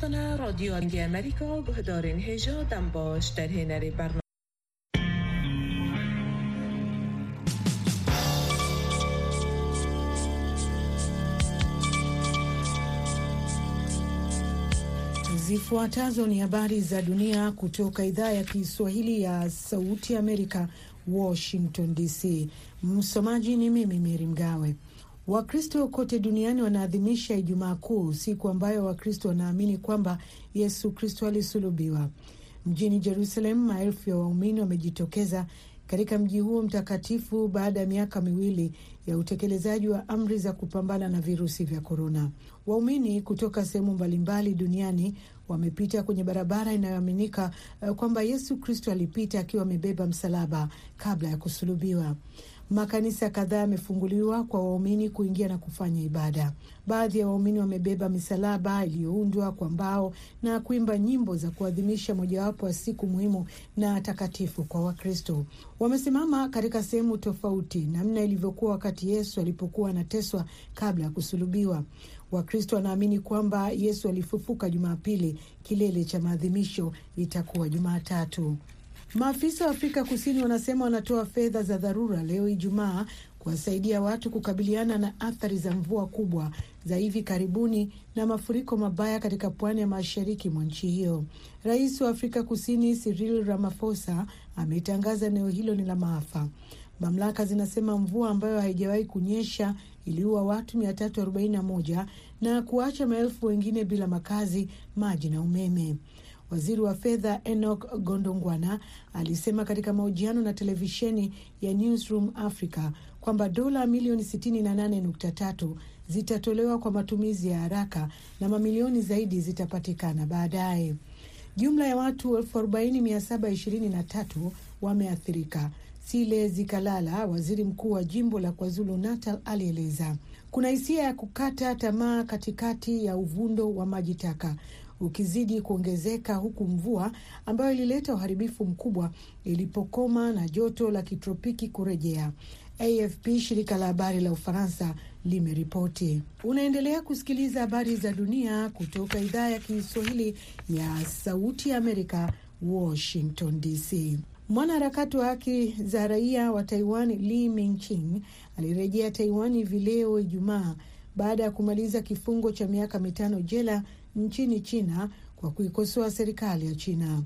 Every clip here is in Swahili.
شدن رادیو دی امریکا گهدارین هجا دم باش در هنر برنامه Zifuatazo ni habari za dunia kutoka idhaa ya Kiswahili ya Sauti Amerika, Washington DC. Msomaji ni mimi Meri Mgawe. Wakristo kote duniani wanaadhimisha Ijumaa Kuu, siku ambayo Wakristo wanaamini kwamba Yesu Kristo alisulubiwa. Mjini Jerusalem, maelfu ya waumini wamejitokeza katika mji huo mtakatifu baada ya miaka miwili ya utekelezaji wa amri za kupambana na virusi vya korona. Waumini kutoka sehemu mbalimbali duniani wamepita kwenye barabara inayoaminika uh, kwamba Yesu Kristo alipita akiwa amebeba msalaba kabla ya kusulubiwa. Makanisa kadhaa yamefunguliwa kwa waumini kuingia na kufanya ibada. Baadhi ya waumini wamebeba misalaba iliyoundwa kwa mbao na kuimba nyimbo za kuadhimisha mojawapo ya siku muhimu na takatifu kwa Wakristo. Wamesimama katika sehemu tofauti, namna ilivyokuwa wakati Yesu alipokuwa anateswa kabla ya kusulubiwa. Wakristo wanaamini kwamba Yesu alifufuka Jumapili. Kilele cha maadhimisho itakuwa Jumatatu. Maafisa wa Afrika Kusini wanasema wanatoa fedha za dharura leo Ijumaa kuwasaidia watu kukabiliana na athari za mvua kubwa za hivi karibuni na mafuriko mabaya katika pwani ya mashariki mwa nchi hiyo. Rais wa Afrika Kusini Cyril Ramaphosa ametangaza eneo hilo ni la maafa. Mamlaka zinasema mvua ambayo haijawahi kunyesha iliua watu 341 na kuacha maelfu wengine bila makazi, maji na umeme. Waziri wa fedha Enoch Gondongwana alisema katika mahojiano na televisheni ya Newsroom Africa kwamba dola milioni 68.3 zitatolewa kwa matumizi ya haraka na mamilioni zaidi zitapatikana baadaye. Jumla ya watu 40723 wameathirika. Sile Zikalala, waziri mkuu wa jimbo la KwaZulu Natal, alieleza kuna hisia ya kukata tamaa katikati ya uvundo wa maji taka ukizidi kuongezeka huku mvua ambayo ilileta uharibifu mkubwa ilipokoma na joto la kitropiki kurejea. AFP, shirika la habari la Ufaransa, limeripoti. Unaendelea kusikiliza habari za dunia kutoka idhaa ya Kiswahili ya Sauti ya Amerika, Washington DC. Mwanaharakati wa haki za raia wa Taiwan Li Mingqing alirejea Taiwan hivi leo Ijumaa baada ya kumaliza kifungo cha miaka mitano jela nchini China kwa kuikosoa serikali ya China.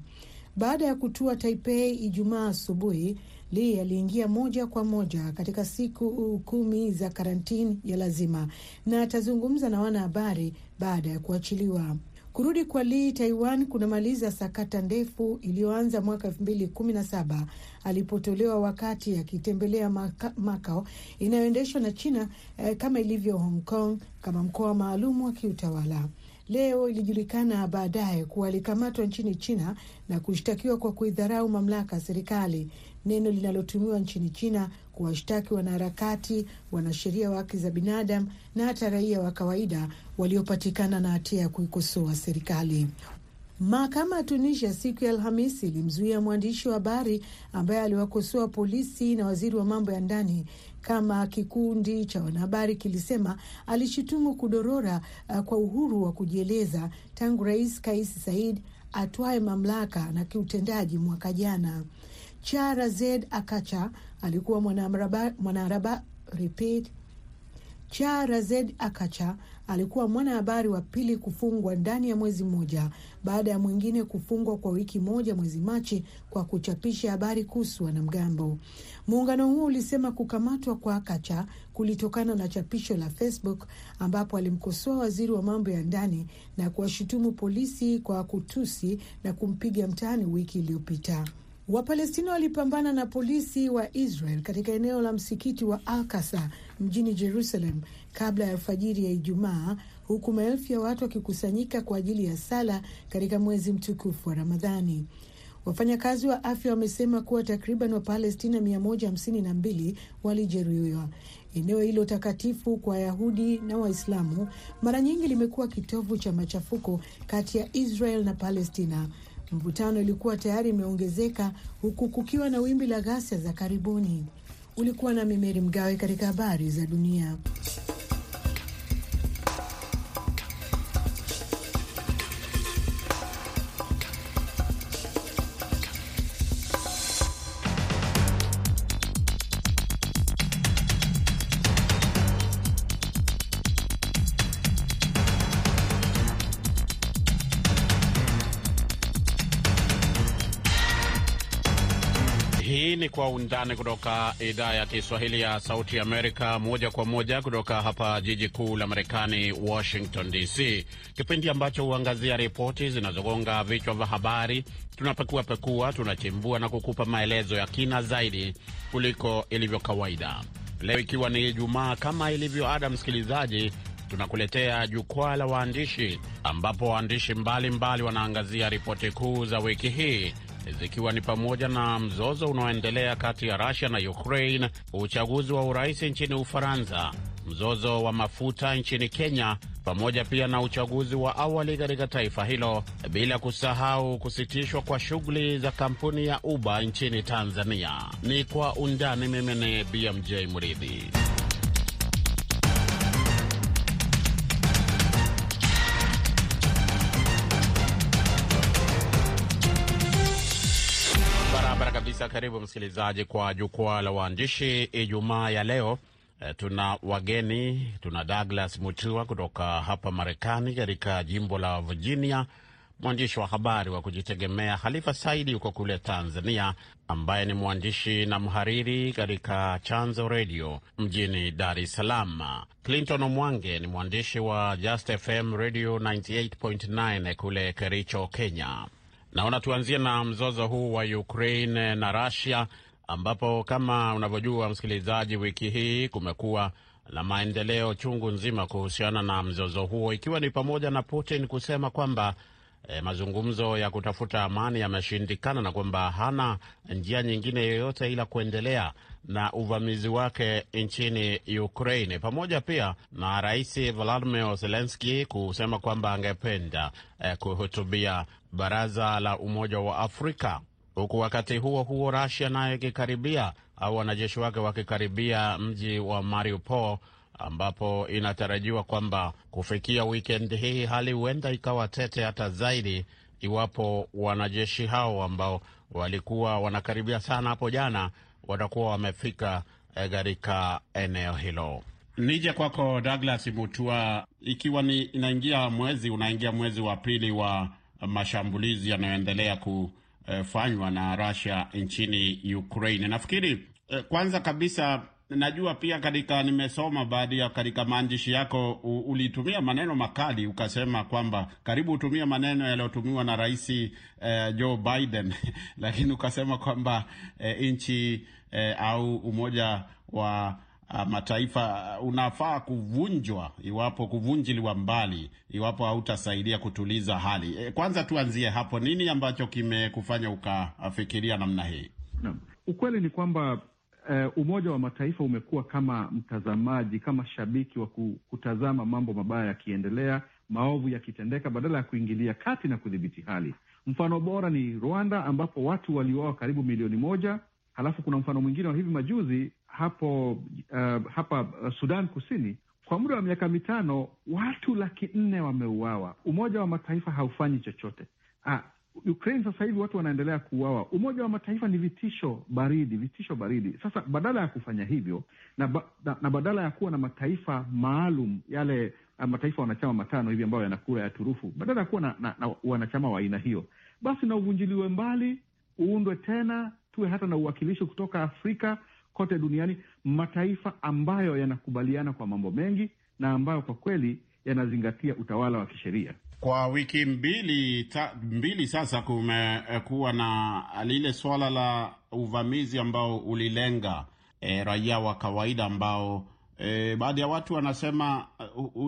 Baada ya kutua Taipei Ijumaa asubuhi, Li aliingia moja kwa moja katika siku kumi za karantini ya lazima na atazungumza na wanahabari baada ya kuachiliwa. Kurudi kwa Li Taiwan kunamaliza sakata ndefu iliyoanza mwaka elfu mbili kumi na saba alipotolewa wakati akitembelea Makao inayoendeshwa na China eh, kama ilivyo Hong Kong kama mkoa maalum wa kiutawala. Leo ilijulikana baadaye kuwa alikamatwa nchini China na kushtakiwa kwa kuidharau mamlaka ya serikali, neno linalotumiwa nchini China kuwashtaki wanaharakati, wanasheria wa haki za binadamu na hata raia wa kawaida waliopatikana na hatia ya kuikosoa serikali. Mahakama ya Tunisia siku ya Alhamisi ilimzuia mwandishi wa habari ambaye aliwakosoa polisi na waziri wa mambo ya ndani kama kikundi cha wanahabari kilisema alishutumu kudorora uh, kwa uhuru wa kujieleza tangu Rais Kais Saied atwae mamlaka na kiutendaji mwaka jana. Chara Zed Akacha alikuwa mwanahabari Charazed Akacha alikuwa mwanahabari wa pili kufungwa ndani ya mwezi mmoja baada ya mwingine kufungwa kwa wiki moja mwezi Machi kwa kuchapisha habari kuhusu wanamgambo. Muungano huo ulisema kukamatwa kwa Akacha kulitokana na chapisho la Facebook ambapo alimkosoa waziri wa mambo ya ndani na kuwashutumu polisi kwa kutusi na kumpiga mtaani wiki iliyopita. Wapalestina walipambana na polisi wa Israel katika eneo la msikiti wa Al-Aqsa mjini Jerusalem kabla ya alfajiri ya Ijumaa, huku maelfu ya watu wakikusanyika kwa ajili ya sala katika mwezi mtukufu wa Ramadhani. Wafanyakazi wa afya wamesema kuwa takriban Wapalestina 152 walijeruhiwa. Eneo hilo takatifu kwa Wayahudi na Waislamu mara nyingi limekuwa kitovu cha machafuko kati ya Israel na Palestina. Mvutano ilikuwa tayari imeongezeka huku kukiwa na wimbi la ghasia za karibuni. Ulikuwa na Mimeri Mgawe katika habari za dunia. Kwa Undani kutoka idhaa ya Kiswahili ya Sauti Amerika, moja kwa moja kutoka hapa jiji kuu la Marekani, Washington DC, kipindi ambacho huangazia ripoti zinazogonga vichwa vya habari. Tunapekua pekua, tunachimbua na kukupa maelezo ya kina zaidi kuliko ilivyo kawaida. Leo ikiwa ni Ijumaa, kama ilivyo ada, msikilizaji, tunakuletea jukwaa la waandishi, ambapo waandishi mbalimbali wanaangazia ripoti kuu za wiki hii zikiwa ni pamoja na mzozo unaoendelea kati ya Rusia na Ukraine, uchaguzi wa urais nchini Ufaransa, mzozo wa mafuta nchini Kenya, pamoja pia na uchaguzi wa awali katika taifa hilo, bila kusahau kusitishwa kwa shughuli za kampuni ya Uber nchini Tanzania. Ni kwa undani. Mimi ni BMJ Muridhi. Kabisa. Karibu msikilizaji kwa jukwaa la waandishi Ijumaa ya leo. E, tuna wageni, tuna Douglas Mutua kutoka hapa Marekani katika jimbo la Virginia, mwandishi wa habari wa kujitegemea Halifa Saidi yuko kule Tanzania, ambaye ni mwandishi na mhariri katika Chanzo Radio mjini Dar es Salaam. Clinton Omwange ni mwandishi wa Just FM Radio 98.9 kule Kericho, Kenya. Naona tuanzie na mzozo huu wa Ukraine na Russia, ambapo kama unavyojua msikilizaji, wiki hii kumekuwa na maendeleo chungu nzima kuhusiana na mzozo huo, ikiwa ni pamoja na Putin kusema kwamba eh, mazungumzo ya kutafuta amani yameshindikana na kwamba hana njia nyingine yoyote ila kuendelea na uvamizi wake nchini Ukraine, pamoja pia na Rais Volodymyr Zelensky kusema kwamba angependa eh, kuhutubia Baraza la Umoja wa Afrika, huku wakati huo huo Russia nayo ikikaribia au wanajeshi wake wakikaribia mji wa Mariupol ambapo inatarajiwa kwamba kufikia wikendi hii hali huenda ikawa tete hata zaidi iwapo wanajeshi hao ambao walikuwa wanakaribia sana hapo jana watakuwa wamefika katika eneo hilo. Nije kwako Douglas Mutua, ikiwa ni inaingia mwezi unaingia mwezi wa pili wa mashambulizi yanayoendelea kufanywa na Russia nchini Ukraine, nafikiri kwanza kabisa najua pia katika nimesoma baadhi ya katika maandishi yako ulitumia maneno makali ukasema kwamba karibu utumie maneno yaliyotumiwa na rais eh, Joe Biden. Lakini ukasema kwamba eh, nchi eh, au Umoja wa Mataifa unafaa kuvunjwa iwapo kuvunjiliwa mbali iwapo hautasaidia kutuliza hali. Eh, kwanza tuanzie hapo, nini ambacho kimekufanya ukafikiria namna hii? No. Ukweli ni kwamba Uh, Umoja wa Mataifa umekuwa kama mtazamaji, kama shabiki wa kutazama mambo mabaya yakiendelea, maovu yakitendeka, badala ya kuingilia kati na kudhibiti hali. Mfano bora ni Rwanda ambapo watu waliuawa karibu milioni moja. Halafu kuna mfano mwingine wa hivi majuzi hapo uh, hapa Sudan Kusini, kwa muda wa miaka mitano watu laki nne wameuawa. Umoja wa Mataifa haufanyi chochote. Ah, Ukraine sasa hivi watu wanaendelea kuuawa. Umoja wa Mataifa ni vitisho baridi, vitisho baridi. Sasa badala ya kufanya hivyo na, ba, na, na badala ya kuwa na mataifa maalum yale mataifa wanachama matano hivi ambayo yana kura ya turufu, badala ya kuwa na, na, na wanachama wa aina hiyo, basi na uvunjiliwe mbali, uundwe tena, tuwe hata na uwakilishi kutoka Afrika kote duniani, mataifa ambayo yanakubaliana kwa mambo mengi na ambayo kwa kweli yanazingatia utawala wa kisheria. Kwa wiki mbili ta, mbili sasa kumekuwa na lile swala la uvamizi ambao ulilenga e, raia wa kawaida ambao e, baadhi ya watu wanasema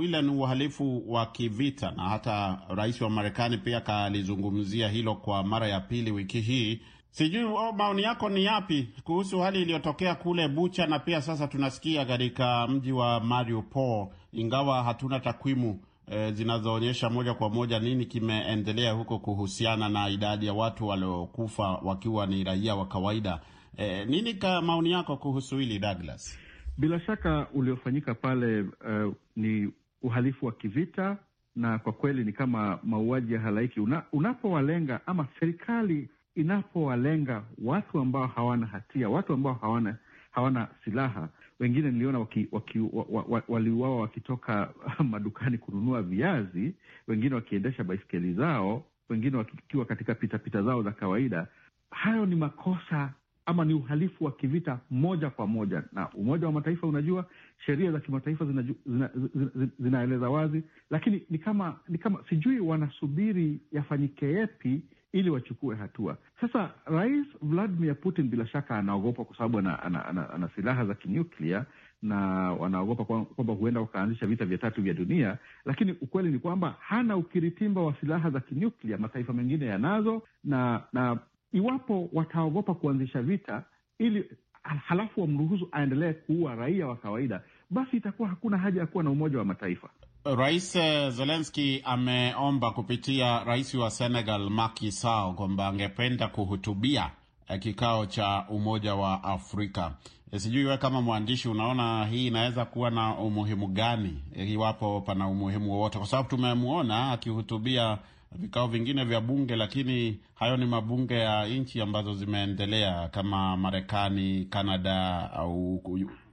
ile ni uhalifu wa kivita, na hata rais wa Marekani pia akalizungumzia hilo kwa mara ya pili wiki hii. Sijui oh, maoni yako ni yapi kuhusu hali iliyotokea kule Bucha na pia sasa tunasikia katika mji wa Mariupol, ingawa hatuna takwimu E, zinazoonyesha moja kwa moja nini kimeendelea huko kuhusiana na idadi ya watu waliokufa wakiwa ni raia wa kawaida. E, nini ka maoni yako kuhusu hili Douglas? Bila shaka uliofanyika pale uh, ni uhalifu wa kivita na kwa kweli ni kama mauaji ya halaiki una, unapowalenga ama serikali inapowalenga watu ambao hawana hatia, watu ambao hawana hawana silaha wengine niliona waki, waki, wa, wa, waliuawa wakitoka madukani kununua viazi, wengine wakiendesha baiskeli zao, wengine wakiwa katika pitapita zao za kawaida. Hayo ni makosa ama ni uhalifu wa kivita moja kwa moja, na Umoja wa Mataifa unajua sheria za kimataifa zinaeleza zina, zina, zina wazi, lakini ni kama ni kama sijui wanasubiri yafanyike yepi ili wachukue hatua. Sasa Rais Vladimir Putin bila shaka anaogopa kwa sababu ana, ana, ana, ana silaha za kinuklia na wanaogopa kwamba huenda wakaanzisha vita vya tatu vya dunia, lakini ukweli ni kwamba hana ukiritimba wa silaha za kinuklia. Mataifa mengine yanazo, na na iwapo wataogopa kuanzisha vita ili halafu wamruhusu aendelee kuua raia wa kawaida, basi itakuwa hakuna haja ya kuwa na Umoja wa Mataifa. Rais Zelenski ameomba kupitia rais wa Senegal Macky Sall kwamba angependa kuhutubia kikao cha Umoja wa Afrika. Sijui wewe kama mwandishi unaona hii inaweza kuwa na umuhimu gani, iwapo pana umuhimu wowote, kwa sababu tumemwona akihutubia vikao vingine vya bunge, lakini hayo ni mabunge ya nchi ambazo zimeendelea kama Marekani, Kanada au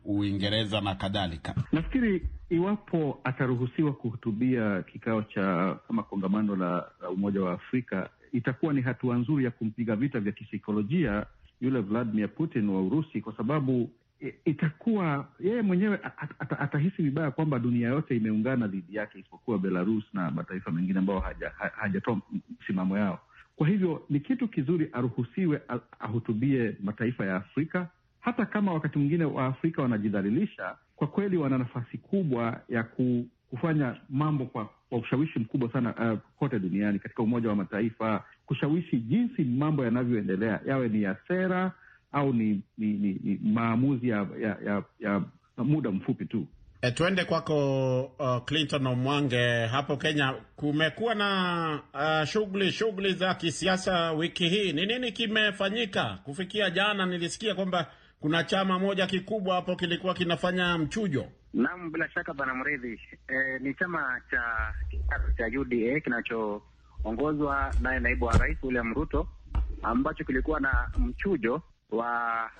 Uingereza na kadhalika. Nafikiri iwapo ataruhusiwa kuhutubia kikao cha kama kongamano la, la Umoja wa Afrika itakuwa ni hatua nzuri ya kumpiga vita vya kisaikolojia yule Vladimir Putin wa Urusi, kwa sababu itakuwa yeye mwenyewe at, at, atahisi vibaya kwamba dunia yote imeungana dhidi yake isipokuwa Belarus na mataifa mengine ambayo hajatoa msimamo yao. Kwa hivyo ni kitu kizuri aruhusiwe ahutubie mataifa ya Afrika, hata kama wakati mwingine Waafrika wanajidhalilisha. Kwa kweli wana nafasi kubwa ya kufanya mambo kwa, kwa ushawishi mkubwa sana uh, kote duniani katika Umoja wa Mataifa, kushawishi jinsi mambo yanavyoendelea, yawe ni ya sera au ni, ni, ni, ni maamuzi ya, ya, ya, ya muda mfupi tu. E, tuende kwako uh, Clinton Omwange hapo Kenya. Kumekuwa na uh, shughuli shughuli za kisiasa wiki hii, ni nini kimefanyika kufikia jana? Nilisikia kwamba kuna chama moja kikubwa hapo kilikuwa kinafanya mchujo. Naam, bila shaka bwana Mridhi, e, ni chama cha cha UDA kinachoongozwa naye naibu wa rais William Ruto ambacho kilikuwa na mchujo wa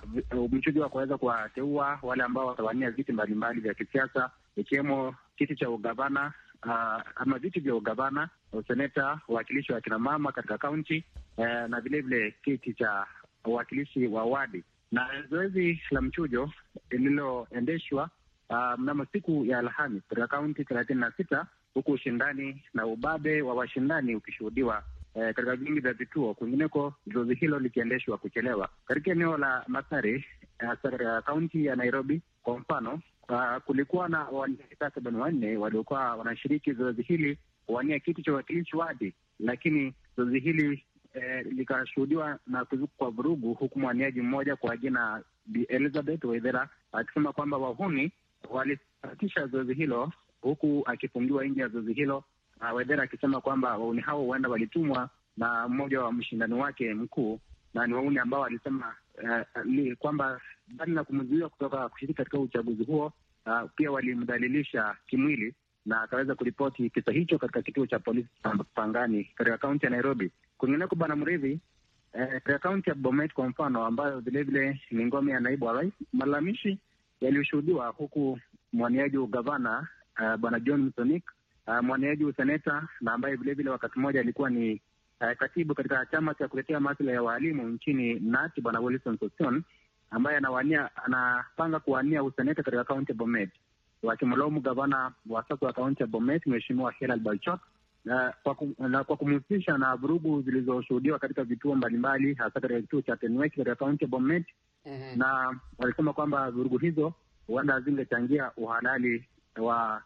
mchujo wa kuweza kuwateua wale ambao watawania viti mbalimbali vya kisiasa ikiwemo kiti cha ugavana uh, ama viti vya ugavana, useneta, uwakilishi wa kinamama katika kaunti uh, na vilevile kiti cha uwakilishi wa wadi. Na zoezi la mchujo lililoendeshwa uh, mnamo siku ya Alhamis katika kaunti thelathini na sita huku ushindani na ubabe wa washindani ukishuhudiwa Eh, katika vingi vya vituo. Kwingineko zoezi hilo likiendeshwa kuchelewa katika eneo la Mathare katika kaunti ya Nairobi. Kwa mfano uh, kulikuwa na wawaniaji takriban wanne waliokuwa wanashiriki zoezi hili kuwania kiti cha uwakilishi wadi, lakini zoezi hili eh, likashuhudiwa na kuzuka kwa vurugu, huku mwaniaji mmoja kwa jina Bi Elizabeth Waithera akisema kwamba wahuni walifatisha zoezi hilo, huku akifungiwa nje ya zoezi hilo. na Waithera akisema kwamba wauni hao huenda walitumwa na mmoja wa mshindani wake mkuu, na ni wahuni ambao walisema eh, kwamba mbali na kumzuia kutoka kushiriki katika uchaguzi huo, uh, pia walimdhalilisha kimwili, na akaweza kuripoti kisa hicho katika kituo cha polisi Pangani katika kaunti ya Nairobi. Kwingineko bwana Mridhi, katika uh, kaunti ya Bomet kwa mfano, ambayo vilevile ni ngome ya naibu wa rais, malalamishi yaliyoshuhudiwa huku mwaniaji wa gavana uh, bwana John Msonik Uh, mwaniaji useneta na ambaye vilevile wakati mmoja alikuwa ni uh, katibu katika chama cha kutetea maslahi ya waalimu nchini NAT, bwana Wilson Sossion ambaye anawania anapanga kuwania useneta katika kaunti ya Bomet, wakimlaumu gavana wa sasa wa kaunti ya Bomet mheshimiwa Herald Balchok uh, na kwa kumhusisha na vurugu zilizoshuhudiwa katika vituo mbalimbali hasa katika kituo cha Tenwek katika kaunti ya Bomet uh -huh. na walisema kwamba vurugu hizo huenda zingechangia uhalali wa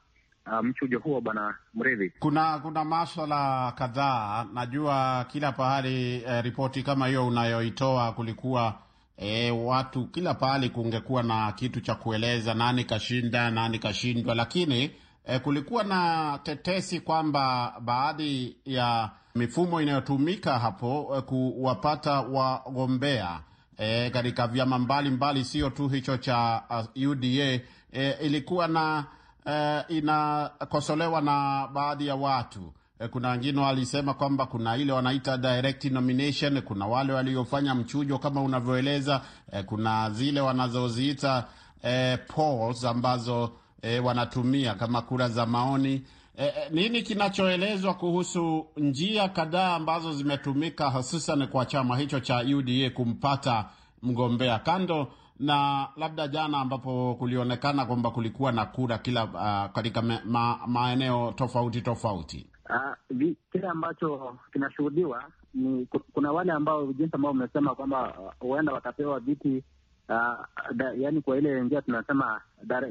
Uh, mchujo huo bwana Mrevi. kuna kuna maswala kadhaa. Najua kila pahali eh, ripoti kama hiyo unayoitoa kulikuwa E, watu kila pahali kungekuwa na kitu cha kueleza nani kashinda nani kashindwa, lakini eh, kulikuwa na tetesi kwamba baadhi ya mifumo inayotumika hapo e, kuwapata wagombea e, katika vyama mbalimbali, sio tu hicho cha UDA e, ilikuwa na e, inakosolewa na baadhi ya watu. E, kuna wengine walisema kwamba kuna ile wanaita direct nomination, kuna wale waliofanya mchujo kama unavyoeleza e, kuna zile wanazoziita e, polls ambazo uh, wanatumia kama kura za maoni E, nini kinachoelezwa kuhusu njia kadhaa ambazo zimetumika hususan kwa chama hicho cha UDA kumpata mgombea kando na labda jana ambapo kulionekana kwamba kulikuwa na kura kila uh, katika ma, maeneo tofauti tofauti. Uh, kile ambacho kinashuhudiwa ni kuna wale ambao jinsi ambao wamesema kwamba huenda uh, watapewa viti uh, da, yani kwa ile njia tunasema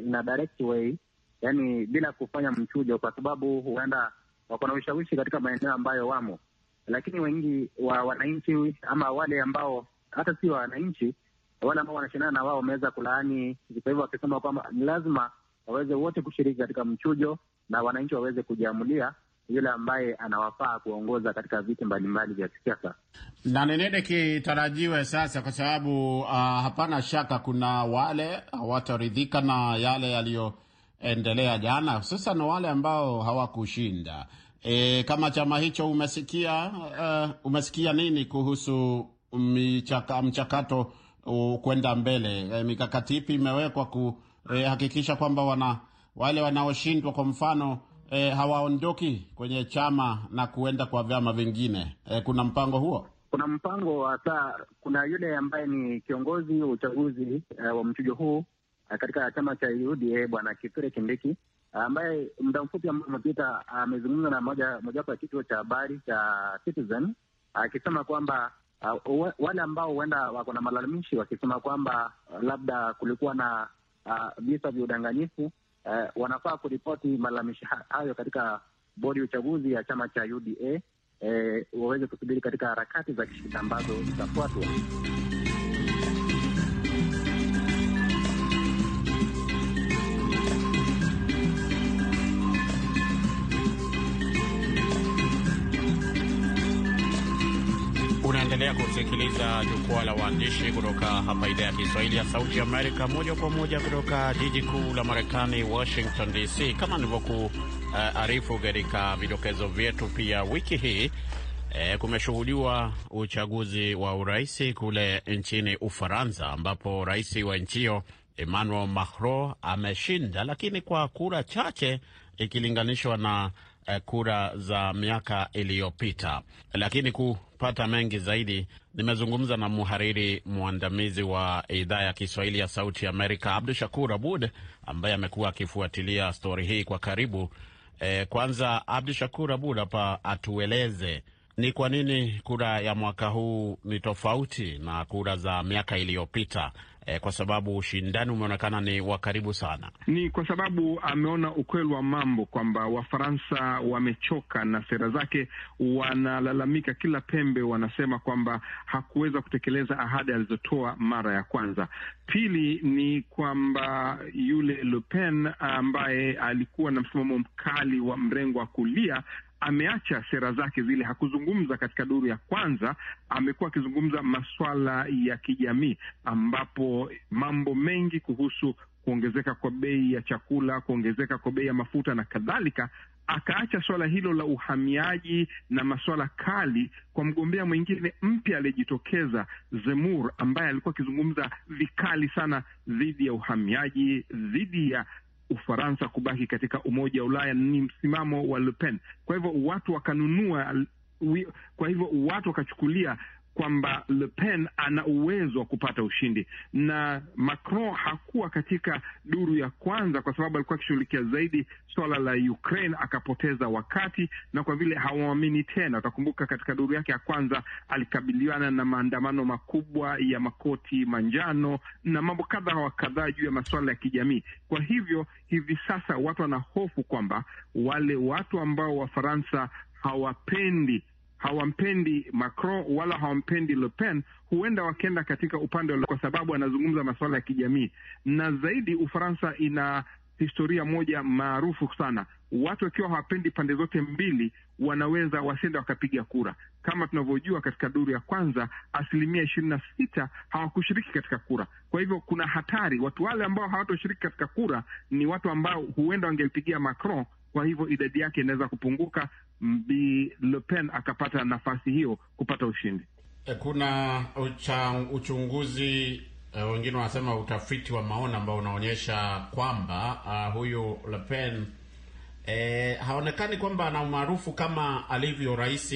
ina direct way, yani bila kufanya mchujo, kwa sababu huenda wako na ushawishi katika maeneo ambayo wamo, lakini wengi wa wananchi ama wale ambao hata si wananchi wale ambao wanashindana na wao wameweza kulaani kwa hivyo, wakisema kwamba ni lazima waweze wote kushiriki katika mchujo na wananchi waweze kujiamulia yule ambaye anawafaa kuongoza katika viti mbalimbali vya kisiasa. Na ni nini kitarajiwe sasa? Kwa sababu uh, hapana shaka kuna wale hawataridhika na yale yaliyoendelea jana, hususan wale ambao hawakushinda. E, kama chama hicho umesikia, uh, umesikia nini kuhusu michaka, mchakato uh, kwenda mbele? E, mikakati ipi imewekwa kuhakikisha kwamba wana wale wanaoshindwa kwa mfano E, hawaondoki kwenye chama na kuenda kwa vyama vingine. E, kuna mpango huo? Kuna mpango hasa, kuna yule ambaye ni kiongozi wa uchaguzi e, wa mchujo huu e, katika chama cha UDA Bwana Kithure Kindiki ambaye muda mfupi ambao umepita amezungumza na moja mojawapo ya kituo cha habari cha Citizen akisema kwamba uh, wale ambao huenda wako na malalamishi wakisema kwamba uh, labda kulikuwa na visa uh, vya udanganyifu Uh, wanafaa kuripoti malalamishi hayo katika bodi ya uchaguzi ya chama cha UDA eh, waweze kusubiri katika harakati za kisheria ambazo zitafuatwa. Unaendelea kusikiliza jukwaa la waandishi kutoka hapa idhaa ya Kiswahili ya Sauti Amerika, moja kwa moja kutoka jiji kuu la Marekani, Washington DC. Kama nilivyokuarifu katika vidokezo vyetu, pia wiki hii e, kumeshuhudiwa uchaguzi wa urais kule nchini Ufaransa, ambapo rais wa nchi hiyo Emmanuel Macron ameshinda, lakini kwa kura chache ikilinganishwa na kura za miaka iliyopita. Lakini kupata mengi zaidi, nimezungumza na mhariri mwandamizi wa idhaa ya Kiswahili ya Sauti Amerika, Abdu Shakur Abud, ambaye amekuwa akifuatilia stori hii kwa karibu. E, kwanza Abdu Shakur Abud hapa atueleze ni kwa nini kura ya mwaka huu ni tofauti na kura za miaka iliyopita. E, kwa sababu ushindani umeonekana ni wa karibu sana. Ni kwa sababu ameona ukweli wa mambo kwamba Wafaransa wamechoka na sera zake, wanalalamika kila pembe, wanasema kwamba hakuweza kutekeleza ahadi alizotoa mara ya kwanza. Pili ni kwamba yule Le Pen ambaye alikuwa na msimamo mkali wa mrengo wa kulia ameacha sera zake zile, hakuzungumza katika duru ya kwanza. Amekuwa akizungumza masuala ya kijamii, ambapo mambo mengi kuhusu kuongezeka kwa bei ya chakula, kuongezeka kwa bei ya mafuta na kadhalika, akaacha suala hilo la uhamiaji na maswala kali kwa mgombea mwingine mpya aliyejitokeza Zemmour, ambaye alikuwa akizungumza vikali sana dhidi ya uhamiaji, dhidi ya Ufaransa kubaki katika Umoja wa Ulaya. Ni msimamo wa Le Pen. Kwa hivyo watu wakanunua, kwa hivyo watu wakachukulia kwamba Le Pen ana uwezo wa kupata ushindi, na Macron hakuwa katika duru ya kwanza kwa sababu alikuwa akishughulikia zaidi swala la Ukraine, akapoteza wakati, na kwa vile hawaamini tena. Utakumbuka katika duru yake ya kwanza alikabiliana na maandamano makubwa ya makoti manjano na mambo kadha wa kadhaa juu ya masuala ya kijamii. Kwa hivyo hivi sasa watu wanahofu kwamba wale watu ambao Wafaransa hawapendi hawampendi Macron wala hawampendi Le Pen, huenda wakenda katika upande wa, kwa sababu anazungumza masuala ya kijamii. Na zaidi, Ufaransa ina historia moja maarufu sana, watu wakiwa hawapendi pande zote mbili wanaweza wasienda wakapiga kura. Kama tunavyojua, katika duru ya kwanza asilimia ishirini na sita hawakushiriki katika kura. Kwa hivyo kuna hatari, watu wale ambao hawatoshiriki katika kura ni watu ambao huenda wangempigia Macron kwa hivyo idadi yake inaweza kupunguka, Bi Le Pen akapata nafasi hiyo kupata ushindi. Kuna ucha, uchunguzi uh, wengine wanasema utafiti wa maoni ambao unaonyesha kwamba uh, huyu Le Pen eh, haonekani kwamba ana umaarufu kama alivyo rais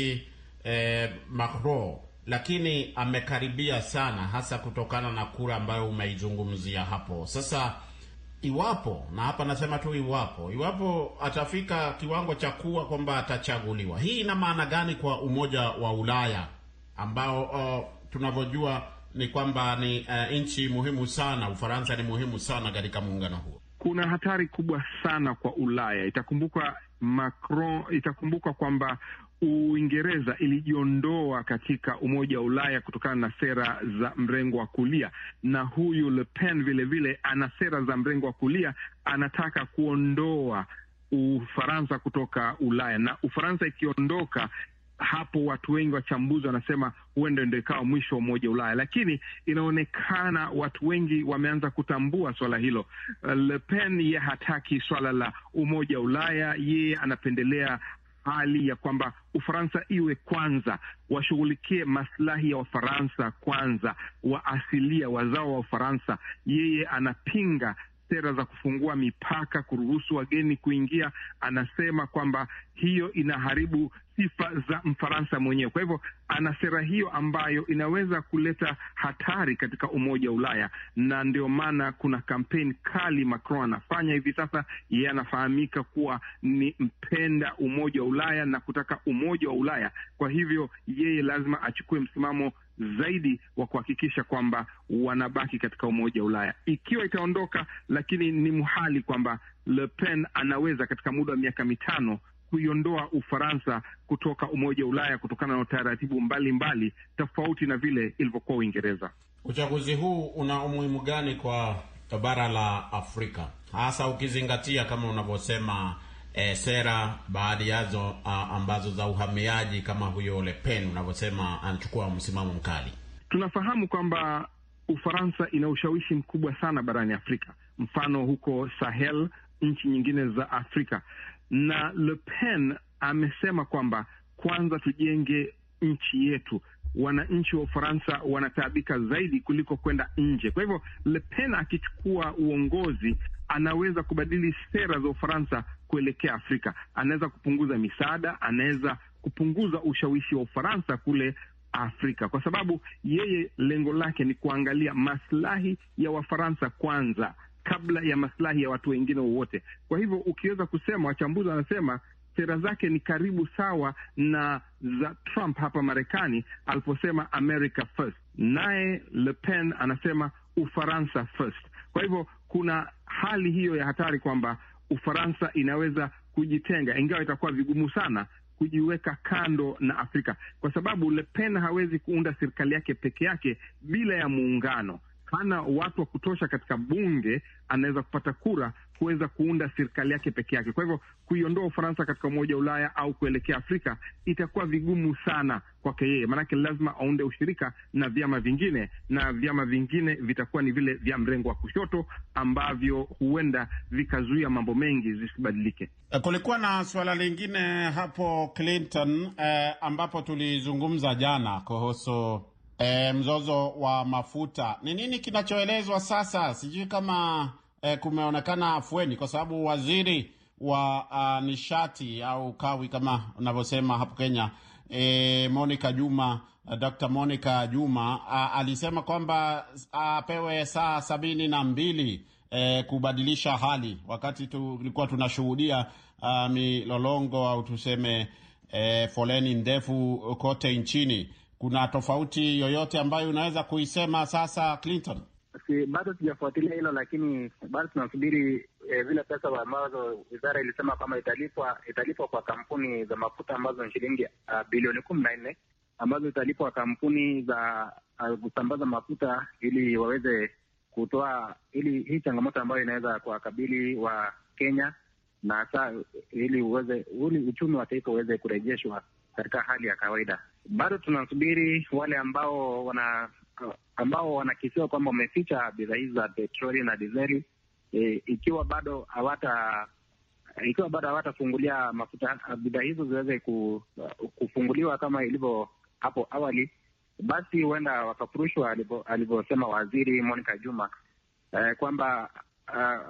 eh, Macron lakini amekaribia sana, hasa kutokana na kura ambayo umeizungumzia hapo. Sasa iwapo, na hapa nasema tu iwapo, iwapo atafika kiwango cha kuwa kwamba atachaguliwa, hii ina maana gani kwa Umoja wa Ulaya ambao uh, tunavyojua ni kwamba ni uh, nchi muhimu sana. Ufaransa ni muhimu sana katika muungano huo. Kuna hatari kubwa sana kwa Ulaya. Itakumbuka Macron, itakumbuka kwamba Uingereza ilijiondoa katika Umoja wa Ulaya kutokana na sera za mrengo wa kulia, na huyu Le Pen vilevile ana sera za mrengo wa kulia, anataka kuondoa Ufaransa kutoka Ulaya, na Ufaransa ikiondoka hapo watu wengi wachambuzi wanasema huenda ndo ikawa mwisho wa umoja wa Ulaya, lakini inaonekana watu wengi wameanza kutambua swala hilo. Le Pen ye hataki swala la umoja wa Ulaya, yeye anapendelea hali ya kwamba Ufaransa iwe kwanza, washughulikie maslahi ya Wafaransa kwanza, wa asilia wazao wa Ufaransa. Yeye anapinga sera za kufungua mipaka, kuruhusu wageni kuingia. Anasema kwamba hiyo inaharibu sifa za Mfaransa mwenyewe. Kwa hivyo ana sera hiyo ambayo inaweza kuleta hatari katika umoja wa Ulaya, na ndio maana kuna kampeni kali Macron anafanya hivi sasa. Yeye anafahamika kuwa ni mpenda umoja wa Ulaya na kutaka umoja wa Ulaya. Kwa hivyo yeye lazima achukue msimamo zaidi wa kuhakikisha kwamba wanabaki katika umoja wa Ulaya. Ikiwa itaondoka, lakini ni muhali kwamba Le Pen anaweza katika muda wa miaka mitano kuiondoa Ufaransa kutoka umoja wa Ulaya kutokana na utaratibu mbalimbali tofauti na vile ilivyokuwa Uingereza. Uchaguzi huu una umuhimu gani kwa bara la Afrika, hasa ukizingatia kama unavyosema eh, sera baadhi yazo a, ambazo za uhamiaji kama huyo Le Pen unavyosema anachukua msimamo mkali. Tunafahamu kwamba Ufaransa ina ushawishi mkubwa sana barani Afrika, mfano huko Sahel, nchi nyingine za Afrika, na Le Pen amesema kwamba kwanza tujenge nchi yetu. Wananchi wa Ufaransa wanataabika zaidi kuliko kwenda nje. Kwa hivyo Le Pen akichukua uongozi, anaweza kubadili sera za Ufaransa kuelekea Afrika. Anaweza kupunguza misaada, anaweza kupunguza ushawishi wa Ufaransa kule Afrika, kwa sababu yeye lengo lake ni kuangalia maslahi ya Wafaransa kwanza kabla ya maslahi ya watu wengine wowote. Kwa hivyo ukiweza kusema, wachambuzi wanasema sera zake ni karibu sawa na za Trump hapa Marekani aliposema America first, naye Le Pen anasema Ufaransa first. Kwa hivyo kuna hali hiyo ya hatari kwamba Ufaransa inaweza kujitenga, ingawa itakuwa vigumu sana kujiweka kando na Afrika kwa sababu Le Pen hawezi kuunda serikali yake peke yake bila ya muungano. Hana watu wa kutosha katika bunge, anaweza kupata kura kuweza kuunda serikali yake peke yake. Kwa hivyo kuiondoa Ufaransa katika Umoja wa Ulaya au kuelekea Afrika itakuwa vigumu sana kwake yeye, maanake lazima aunde ushirika na vyama vingine, na vyama vingine vitakuwa ni vile vya mrengo wa kushoto ambavyo huenda vikazuia mambo mengi zisibadilike. Kulikuwa na suala lingine hapo Clinton, eh, ambapo tulizungumza jana kuhusu eh, mzozo wa mafuta. Ni nini kinachoelezwa sasa? Sijui kama e, kumeonekana afueni, kwa sababu waziri wa a, nishati au kawi kama unavyosema hapo Kenya e, Monica Juma Dr. Monica Juma a, alisema kwamba apewe saa sabini na mbili e, kubadilisha hali, wakati tulikuwa tunashuhudia uh, milolongo au tuseme e, foleni ndefu kote nchini. Kuna tofauti yoyote ambayo unaweza kuisema sasa, Clinton? Si, bado sijafuatilia hilo, lakini bado tunasubiri eh, vile pesa ambazo wizara ilisema kwamba italipwa italipwa kwa kampuni za mafuta ambazo ni shilingi uh, bilioni kumi na nne ambazo italipwa kampuni za uh, kusambaza mafuta ili waweze kutoa ili hii changamoto ambayo inaweza kuwakabili wa Kenya na hasa ili uweze ili uchumi wa taifa uweze kurejeshwa katika hali ya kawaida. Bado tunasubiri wale ambao wana ambao wanakisiwa kwamba wameficha bidhaa hizi za petroli na dizeli. E, ikiwa bado hawata ikiwa bado hawatafungulia mafuta bidhaa hizo ziweze ku, kufunguliwa kama ilivyo hapo awali, basi huenda wakafurushwa alivyosema Waziri Monica Juma e, kwamba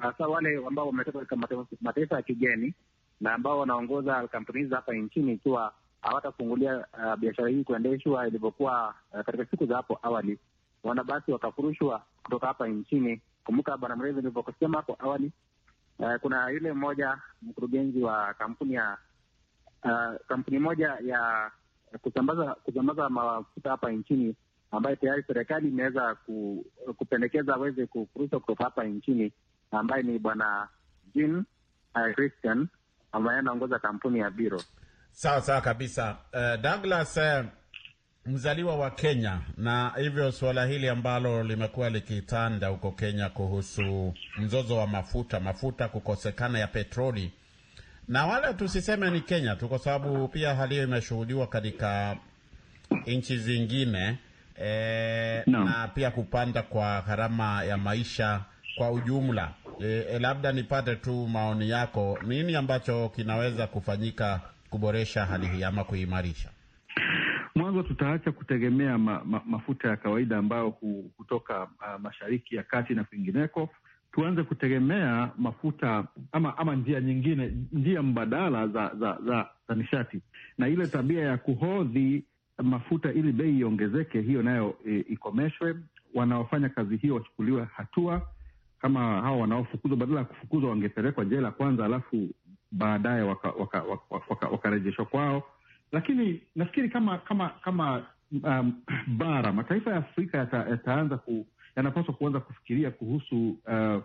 hasa wale ambao wametoka katika mataifa ya kigeni na ambao wanaongoza kampuni hizi hapa nchini, ikiwa hawatafungulia uh, biashara hii kuendeshwa ilivyokuwa uh, katika siku za hapo awali, wana basi wakafurushwa kutoka hapa nchini. Kumbuka bwana Mrezi, nilivyosema hapo awali, uh, kuna yule mmoja mkurugenzi wa kampuni ya uh, kampuni moja ya kusambaza kusambaza mafuta hapa nchini ambaye tayari serikali imeweza ku, kupendekeza aweze kufurushwa kutoka hapa nchini, ambaye ni bwana Jean uh, Christian ambaye anaongoza kampuni ya Biro. Sawa sawa kabisa. Uh, Douglas uh, mzaliwa wa Kenya, na hivyo suala hili ambalo limekuwa likitanda huko Kenya kuhusu mzozo wa mafuta, mafuta kukosekana ya petroli, na wala tusiseme ni Kenya tu, kwa sababu pia hali hiyo imeshuhudiwa katika nchi zingine e, No. na pia kupanda kwa gharama ya maisha kwa ujumla. E, labda nipate tu maoni yako, nini ambacho kinaweza kufanyika kuboresha hali hii ama kuimarisha? Mwanzo tutaacha kutegemea ma, ma, mafuta ya kawaida ambayo hu, hutoka uh, mashariki ya kati na kwingineko. Tuanze kutegemea mafuta ama ama njia nyingine, njia mbadala za za, za, za nishati, na ile tabia ya kuhodhi mafuta ili bei iongezeke, hiyo nayo e, ikomeshwe. Wanaofanya kazi hiyo wachukuliwe hatua, kama hao wanaofukuzwa, badala ya kufukuzwa wangepelekwa jela kwanza, alafu baadaye wakarejeshwa waka, waka, waka, waka kwao lakini nafikiri kama kama kama um, bara mataifa ya Afrika yata, yataanza ku, yanapaswa kuanza kufikiria kuhusu uh,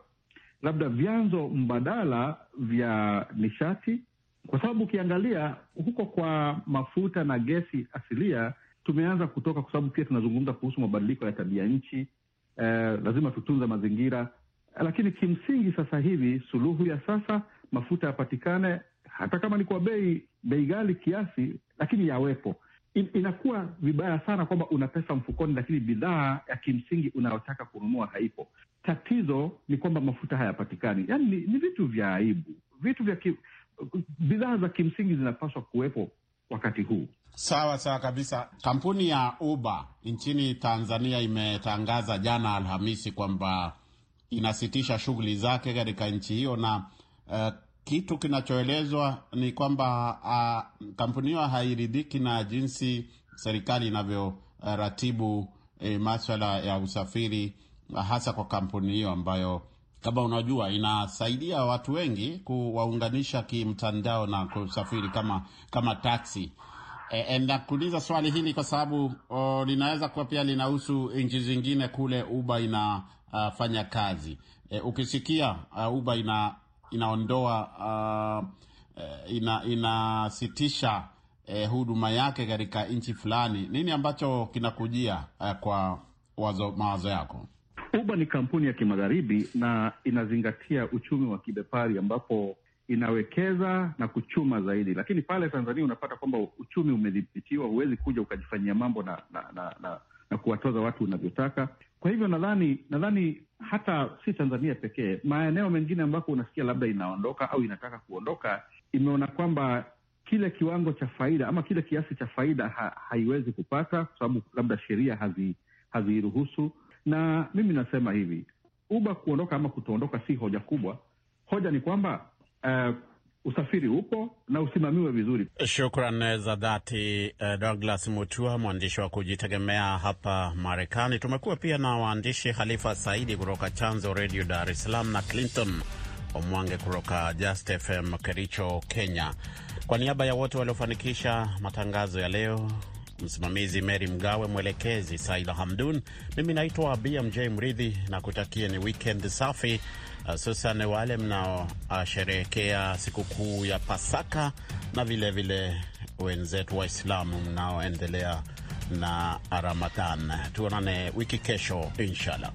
labda vyanzo mbadala vya nishati, kwa sababu ukiangalia huko kwa mafuta na gesi asilia tumeanza kutoka, kwa sababu pia tunazungumza kuhusu mabadiliko ya tabia nchi. Uh, lazima tutunze mazingira, lakini kimsingi sasa hivi suluhu ya sasa mafuta yapatikane hata kama ni kwa bei bei ghali kiasi, lakini yawepo. In, inakuwa vibaya sana kwamba una pesa mfukoni, lakini bidhaa ya kimsingi unayotaka kununua haipo. Tatizo ni kwamba mafuta hayapatikani. Yani ni, ni vitu vya aibu, vitu vya ki, bidhaa za kimsingi zinapaswa kuwepo wakati huu. Sawa sawa kabisa. Kampuni ya Uber nchini Tanzania imetangaza jana Alhamisi kwamba inasitisha shughuli zake katika nchi hiyo na uh, kitu kinachoelezwa ni kwamba uh, kampuni hiyo hairidhiki na jinsi serikali inavyoratibu uh, eh, maswala ya usafiri hasa kwa kampuni hiyo ambayo kama unajua inasaidia watu wengi kuwaunganisha kimtandao na kusafiri kama kama taksi. E, nakuuliza swali hili kwa sababu linaweza kuwa pia linahusu nchi zingine kule Uber inafanya uh, kazi. E, ukisikia uh, Uber ina inaondoa uh, ina inasitisha uh, huduma yake katika nchi fulani, nini ambacho kinakujia uh, kwa wazo, mawazo yako? Uber ni kampuni ya kimagharibi na inazingatia uchumi wa kibepari ambapo inawekeza na kuchuma zaidi, lakini pale Tanzania unapata kwamba uchumi umedhibitiwa, huwezi kuja ukajifanyia mambo na na, na, na, na kuwatoza watu unavyotaka. Kwa hivyo nadhani nadhani hata si Tanzania pekee, maeneo mengine ambako unasikia labda inaondoka au inataka kuondoka, imeona kwamba kile kiwango cha faida ama kile kiasi cha faida ha, haiwezi kupata kwa sababu labda sheria hazi haziruhusu. Na mimi nasema hivi, Uber kuondoka ama kutoondoka si hoja kubwa. Hoja ni kwamba uh, usafiri upo na usimamiwe vizuri. Shukran za dhati uh, Douglas Mutua, mwandishi wa kujitegemea hapa Marekani. Tumekuwa pia na waandishi Halifa Saidi kutoka Chanzo Radio Dar es Salaam na Clinton Omwange kutoka Just FM Kericho, Kenya. Kwa niaba ya wote waliofanikisha matangazo ya leo, msimamizi Mary Mgawe, mwelekezi Saida Hamdun, mimi naitwa BMJ Mridhi na kutakia ni weekend safi hususan wale mnaosherehekea sikukuu ya Pasaka na vilevile vile wenzetu Waislamu mnaoendelea na Ramadhan. Tuonane wiki kesho inshallah.